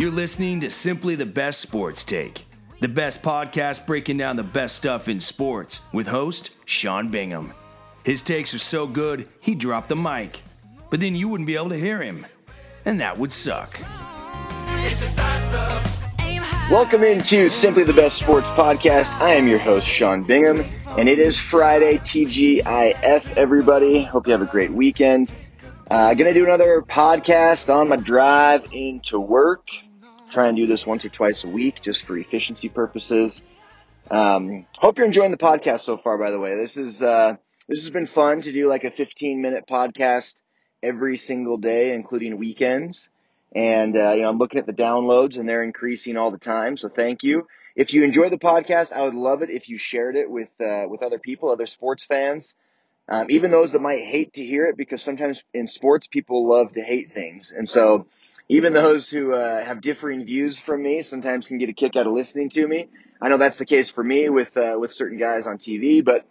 You're listening to Simply the Best Sports Take, the best podcast breaking down the best stuff in sports with host Sean Bingham. His takes are so good, he dropped the mic, but then you wouldn't be able to hear him, and that would suck. Welcome into Simply the Best Sports Podcast. I am your host, Sean Bingham, and it is Friday, TGIF, everybody. Hope you have a great weekend. Uh, gonna do another podcast on my drive into work. Try and do this once or twice a week just for efficiency purposes. Um, hope you're enjoying the podcast so far, by the way. This is, uh, this has been fun to do like a 15 minute podcast every single day, including weekends. And, uh, you know, I'm looking at the downloads and they're increasing all the time. So thank you. If you enjoy the podcast, I would love it if you shared it with, uh, with other people, other sports fans. Um, even those that might hate to hear it because sometimes in sports people love to hate things. And so even those who, uh, have differing views from me sometimes can get a kick out of listening to me. I know that's the case for me with, uh, with certain guys on TV, but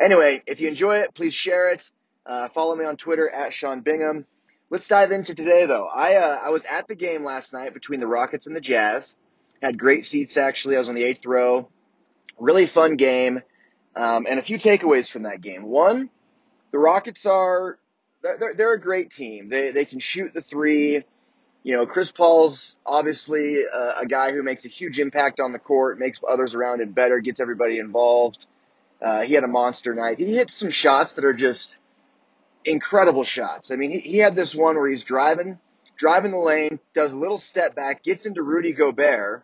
anyway, if you enjoy it, please share it. Uh, follow me on Twitter at Sean Bingham. Let's dive into today, though. I uh, I was at the game last night between the Rockets and the Jazz. Had great seats actually. I was on the eighth row. Really fun game, um, and a few takeaways from that game. One, the Rockets are they're, they're a great team. They they can shoot the three. You know, Chris Paul's obviously a, a guy who makes a huge impact on the court, makes others around him better, gets everybody involved. Uh, he had a monster night. He hit some shots that are just incredible shots. I mean, he, he had this one where he's driving, driving the lane, does a little step back, gets into Rudy Gobert.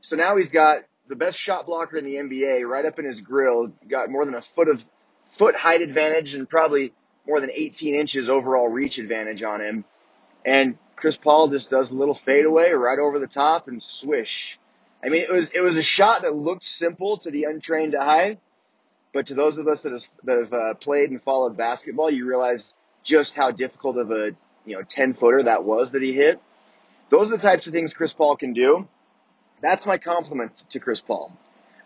So now he's got the best shot blocker in the NBA right up in his grill, got more than a foot of foot height advantage and probably more than 18 inches overall reach advantage on him. And Chris Paul just does a little fadeaway right over the top and swish. I mean, it was it was a shot that looked simple to the untrained eye, but to those of us that, have uh, played and followed basketball, you realize just how difficult of a you know 10 footer that was that he hit. Those are the types of things Chris Paul can do. That's my compliment to Chris Paul.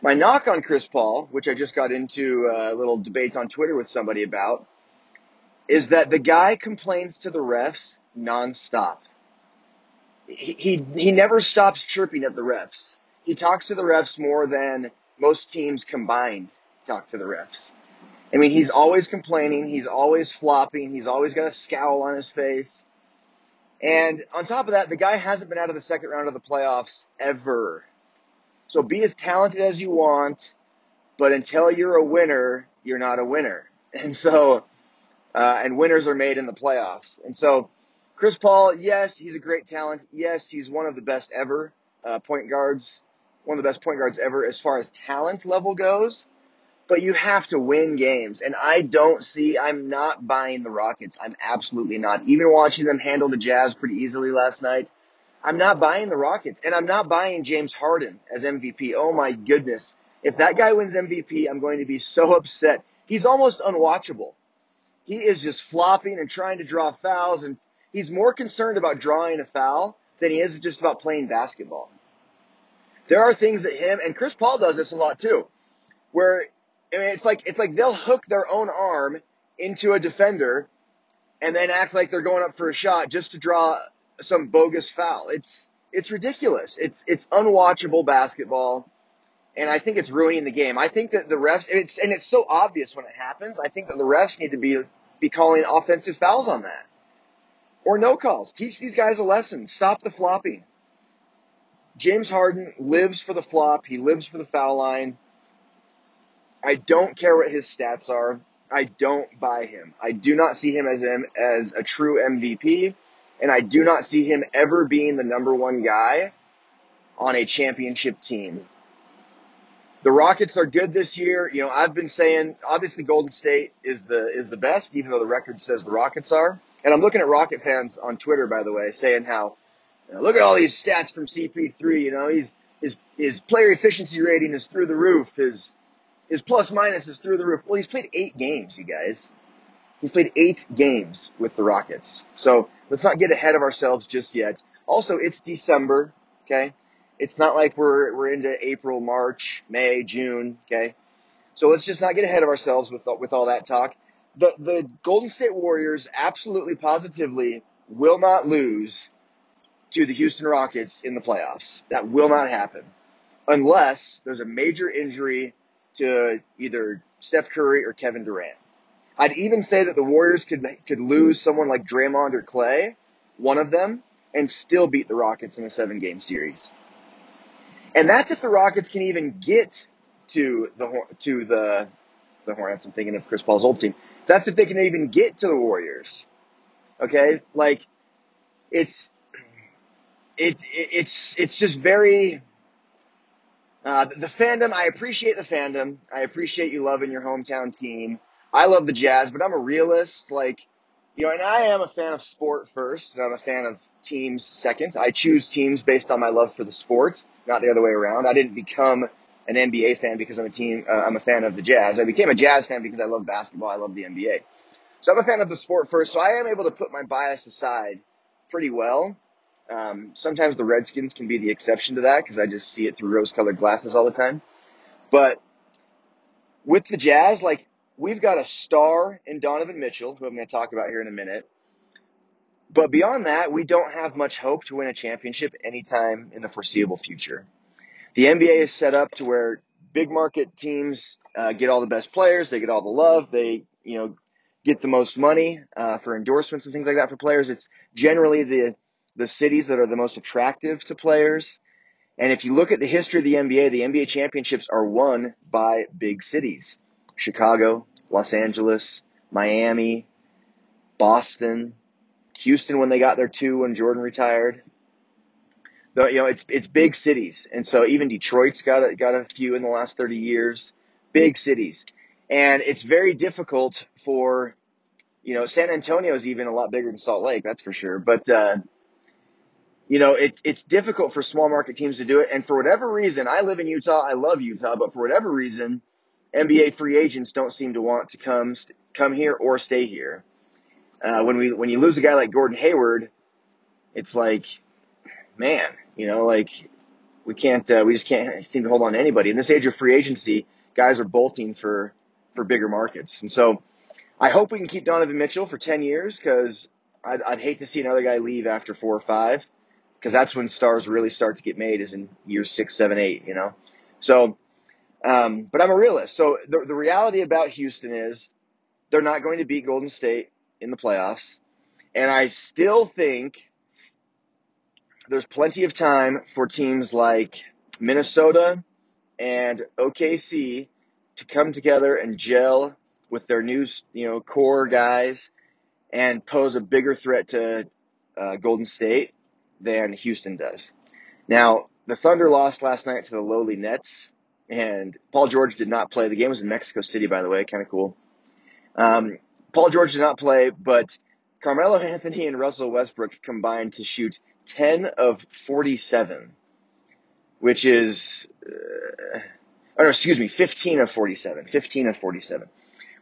My knock on Chris Paul, which I just got into a little debate on Twitter with somebody about, is that the guy complains to the refs nonstop. He, he, he never stops chirping at the refs. He talks to the refs more than most teams combined talk to the refs. I mean, he's always complaining. He's always flopping. He's always got a scowl on his face. And on top of that, the guy hasn't been out of the second round of the playoffs ever. So be as talented as you want, but until you're a winner, you're not a winner. And so, uh, and winners are made in the playoffs. And so, Chris Paul, yes, he's a great talent. Yes, he's one of the best ever uh, point guards, one of the best point guards ever as far as talent level goes but you have to win games. And I don't see, I'm not buying the Rockets. I'm absolutely not. Even watching them handle the Jazz pretty easily last night, I'm not buying the Rockets. And I'm not buying James Harden as MVP. Oh my goodness. If that guy wins MVP, I'm going to be so upset. He's almost unwatchable. He is just flopping and trying to draw fouls, and he's more concerned about drawing a foul than he is just about playing basketball. There are things that him, and Chris Paul does this a lot too, where I mean, it's like it's like they'll hook their own arm into a defender and then act like they're going up for a shot just to draw some bogus foul. It's it's ridiculous. It's it's unwatchable basketball, and I think it's ruining the game. I think that the refs it's and it's so obvious when it happens. I think that the refs need to be be calling offensive fouls on that, or no calls. Teach these guys a lesson. Stop the flopping. James Harden lives for the flop. He lives for the foul line. I don't care what his stats are. I don't buy him. I do not see him as him as a true MVP, and I do not see him ever being the number one guy on a championship team. The Rockets are good this year. You know, I've been saying obviously Golden State is the is the best, even though the record says the Rockets are. And I'm looking at Rocket fans on Twitter, by the way, saying how you know, look at all these stats from CP3. You know, he's his his player efficiency rating is through the roof. His his plus minus is through the roof. Well, he's played eight games, you guys. He's played eight games with the Rockets. So let's not get ahead of ourselves just yet. Also, it's December, okay? It's not like we're, we're into April, March, May, June, okay? So let's just not get ahead of ourselves with, with all that talk. The, the Golden State Warriors absolutely positively will not lose to the Houston Rockets in the playoffs. That will not happen unless there's a major injury to either Steph Curry or Kevin Durant. I'd even say that the Warriors could could lose someone like Draymond or Clay, one of them, and still beat the Rockets in a seven game series. And that's if the Rockets can even get to the to the the Hornets. I'm thinking of Chris Paul's old team. That's if they can even get to the Warriors. Okay, like it's it, it it's it's just very uh, the, the fandom. I appreciate the fandom. I appreciate you loving your hometown team. I love the Jazz, but I'm a realist. Like you know, and I am a fan of sport first, and I'm a fan of teams second. I choose teams based on my love for the sport, not the other way around. I didn't become an NBA fan because I'm a team. Uh, I'm a fan of the Jazz. I became a Jazz fan because I love basketball. I love the NBA. So I'm a fan of the sport first. So I am able to put my bias aside pretty well. Um, sometimes the Redskins can be the exception to that because I just see it through rose-colored glasses all the time. But with the Jazz, like we've got a star in Donovan Mitchell, who I'm going to talk about here in a minute. But beyond that, we don't have much hope to win a championship anytime in the foreseeable future. The NBA is set up to where big market teams uh, get all the best players, they get all the love, they you know get the most money uh, for endorsements and things like that for players. It's generally the the cities that are the most attractive to players. And if you look at the history of the NBA, the NBA championships are won by big cities. Chicago, Los Angeles, Miami, Boston, Houston when they got their two when Jordan retired. You know, it's it's big cities, and so even Detroit's got a, got a few in the last thirty years. Big cities, and it's very difficult for, you know, San Antonio's even a lot bigger than Salt Lake, that's for sure. But uh, you know, it, it's difficult for small market teams to do it. And for whatever reason, I live in Utah. I love Utah, but for whatever reason, NBA free agents don't seem to want to come come here or stay here. Uh, when we when you lose a guy like Gordon Hayward, it's like, man, you know, like we can't uh, we just can't seem to hold on to anybody. In this age of free agency, guys are bolting for for bigger markets, and so I hope we can keep Donovan Mitchell for ten years because I'd, I'd hate to see another guy leave after four or five because that's when stars really start to get made is in years six, seven, eight, you know. So um, but I'm a realist. So the, the reality about Houston is they're not going to beat Golden State in the playoffs. And I still think there's plenty of time for teams like Minnesota and OKC to come together and gel with their new, you know, core guys and pose a bigger threat to uh, Golden State than Houston does. Now, the Thunder lost last night to the lowly Nets and Paul George did not play. The game was in Mexico City, by the way, kind of cool. Um, Paul George did not play, but Carmelo Anthony and Russell Westbrook combined to shoot 10 of 47, which is, uh, no, excuse me, 15 of 47, 15 of 47,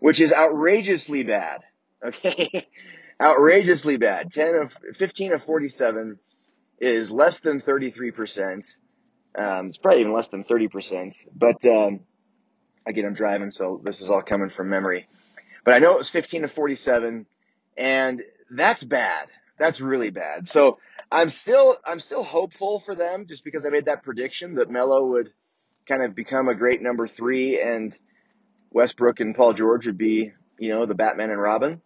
which is outrageously bad. Okay. outrageously bad. 10 of, 15 of 47 is less than 33%. Um, it's probably even less than 30%. But um, again, I'm driving, so this is all coming from memory. But I know it was 15 to 47, and that's bad. That's really bad. So I'm still I'm still hopeful for them, just because I made that prediction that Melo would kind of become a great number three, and Westbrook and Paul George would be, you know, the Batman and Robin.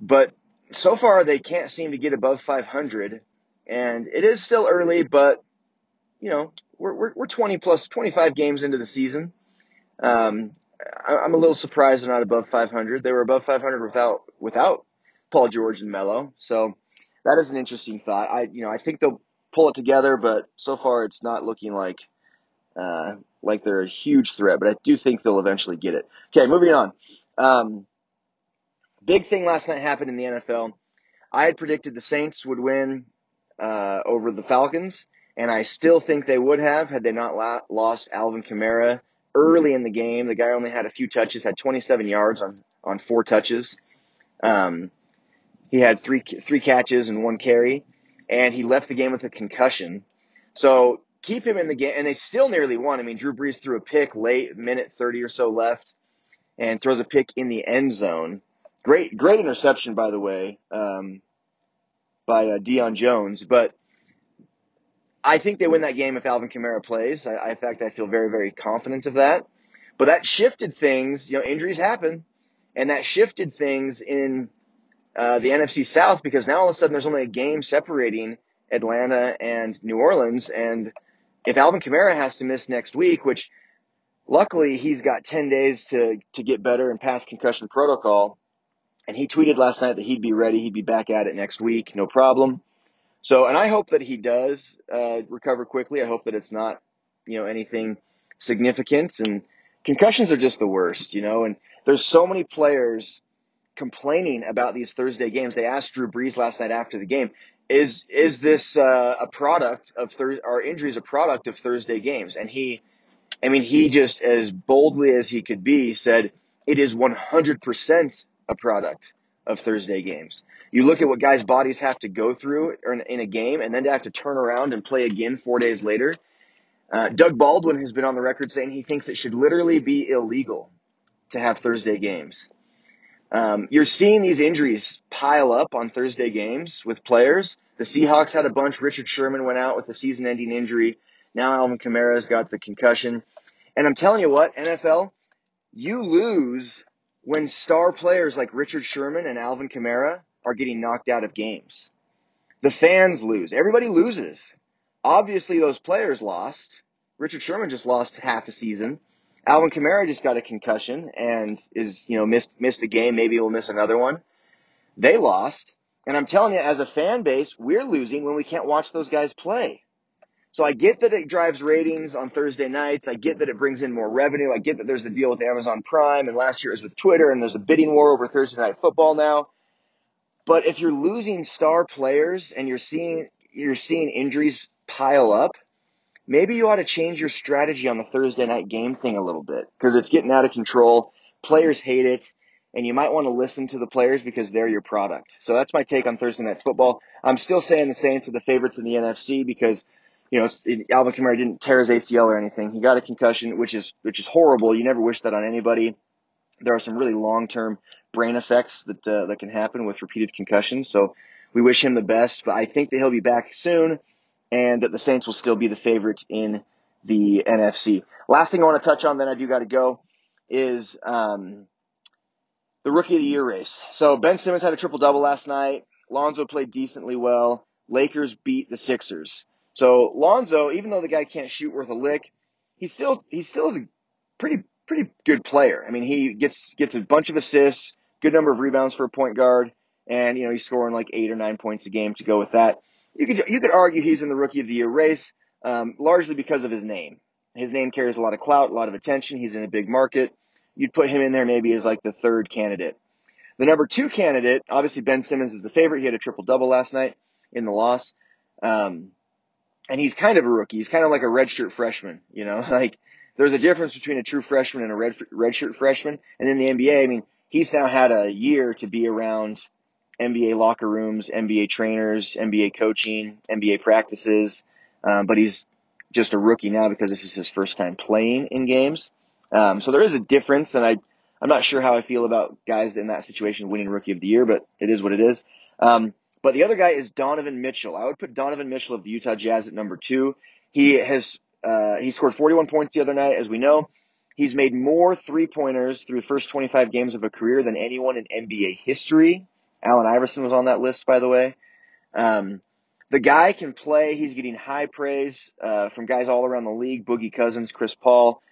But so far, they can't seem to get above 500, and it is still early, but you know, we're, we're, we're 20 plus, 25 games into the season. Um, I, I'm a little surprised they're not above 500. They were above 500 without, without Paul George and Melo. So that is an interesting thought. I, you know, I think they'll pull it together, but so far it's not looking like, uh, like they're a huge threat, but I do think they'll eventually get it. Okay, moving on. Um, big thing last night happened in the NFL. I had predicted the Saints would win uh, over the Falcons and I still think they would have had they not la- lost Alvin Kamara early in the game. The guy only had a few touches, had 27 yards on on four touches. Um, he had three three catches and one carry, and he left the game with a concussion. So keep him in the game, and they still nearly won. I mean, Drew Brees threw a pick late, minute 30 or so left, and throws a pick in the end zone. Great, great interception, by the way, um, by uh, Deion Jones. But I think they win that game if Alvin Kamara plays. I, I, in fact, I feel very, very confident of that. But that shifted things. You know, injuries happen, and that shifted things in uh, the NFC South because now all of a sudden there's only a game separating Atlanta and New Orleans, and if Alvin Kamara has to miss next week, which luckily he's got 10 days to, to get better and pass concussion protocol. And he tweeted last night that he'd be ready. He'd be back at it next week. No problem. So, and I hope that he does, uh, recover quickly. I hope that it's not, you know, anything significant and concussions are just the worst, you know, and there's so many players complaining about these Thursday games. They asked Drew Brees last night after the game, is, is this, uh, a product of Thursday, our injuries a product of Thursday games? And he, I mean, he just as boldly as he could be said it is 100% a product of Thursday games. You look at what guys' bodies have to go through in a game and then to have to turn around and play again four days later. Uh, Doug Baldwin has been on the record saying he thinks it should literally be illegal to have Thursday games. Um, you're seeing these injuries pile up on Thursday games with players. The Seahawks had a bunch. Richard Sherman went out with a season ending injury. Now Alvin Kamara's got the concussion. And I'm telling you what, NFL, you lose when star players like Richard Sherman and Alvin Kamara are getting knocked out of games. The fans lose. Everybody loses. Obviously, those players lost. Richard Sherman just lost half a season. Alvin Kamara just got a concussion and is, you know, missed, missed a game. Maybe will miss another one. They lost. And I'm telling you, as a fan base, we're losing when we can't watch those guys play. So I get that it drives ratings on Thursday nights. I get that it brings in more revenue. I get that there's a deal with Amazon Prime and last year it was with Twitter and there's a bidding war over Thursday night football now. But if you're losing star players and you're seeing, you're seeing injuries pile up, maybe you ought to change your strategy on the Thursday night game thing a little bit because it's getting out of control. Players hate it and you might want to listen to the players because they're your product. So that's my take on Thursday night football. I'm still saying the Saints are the favorites in the NFC because you know, Alvin Kamara didn't tear his ACL or anything. He got a concussion, which is which is horrible. You never wish that on anybody. There are some really long term brain effects that uh, that can happen with repeated concussions. So we wish him the best, but I think that he'll be back soon, and that the Saints will still be the favorite in the NFC. Last thing I want to touch on, then I do got to go, is um, the Rookie of the Year race. So Ben Simmons had a triple double last night. Lonzo played decently well. Lakers beat the Sixers. So Lonzo, even though the guy can't shoot worth a lick, he still he still is a pretty pretty good player. I mean, he gets gets a bunch of assists, good number of rebounds for a point guard, and you know he's scoring like eight or nine points a game to go with that. You could you could argue he's in the rookie of the year race, um, largely because of his name. His name carries a lot of clout, a lot of attention. He's in a big market. You'd put him in there maybe as like the third candidate. The number two candidate, obviously Ben Simmons is the favorite. He had a triple double last night in the loss. Um, and he's kind of a rookie. He's kind of like a redshirt freshman, you know, like there's a difference between a true freshman and a red redshirt freshman. And in the NBA, I mean, he's now had a year to be around NBA locker rooms, NBA trainers, NBA coaching, NBA practices. Um, but he's just a rookie now because this is his first time playing in games. Um, so there is a difference, and I, I'm not sure how I feel about guys in that situation winning Rookie of the Year, but it is what it is. Um, but the other guy is Donovan Mitchell. I would put Donovan Mitchell of the Utah Jazz at number two. He has uh, he scored 41 points the other night, as we know. He's made more three pointers through the first 25 games of a career than anyone in NBA history. Allen Iverson was on that list, by the way. Um, the guy can play. He's getting high praise uh, from guys all around the league. Boogie Cousins, Chris Paul.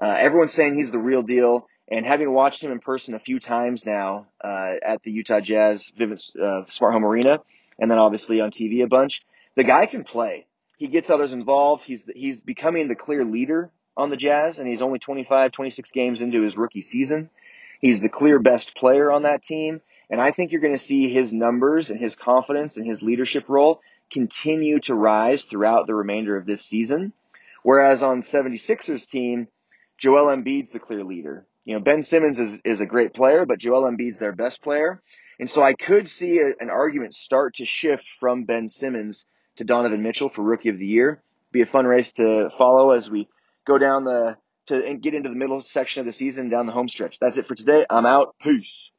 Uh, everyone's saying he's the real deal. And having watched him in person a few times now uh, at the Utah Jazz Vivint uh, Smart Home Arena, and then obviously on TV a bunch, the guy can play. He gets others involved. He's he's becoming the clear leader on the Jazz, and he's only 25, 26 games into his rookie season. He's the clear best player on that team, and I think you're going to see his numbers and his confidence and his leadership role continue to rise throughout the remainder of this season. Whereas on 76ers team, Joel Embiid's the clear leader. You know, Ben Simmons is, is a great player, but Joel Embiid's their best player. And so I could see a, an argument start to shift from Ben Simmons to Donovan Mitchell for Rookie of the Year. Be a fun race to follow as we go down the to and get into the middle section of the season down the home stretch. That's it for today. I'm out. Peace.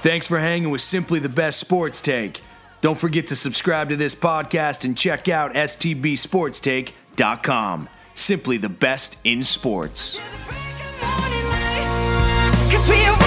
Thanks for hanging with Simply the Best Sports Take. Don't forget to subscribe to this podcast and check out stbsportstake.com. Simply the best in sports. We are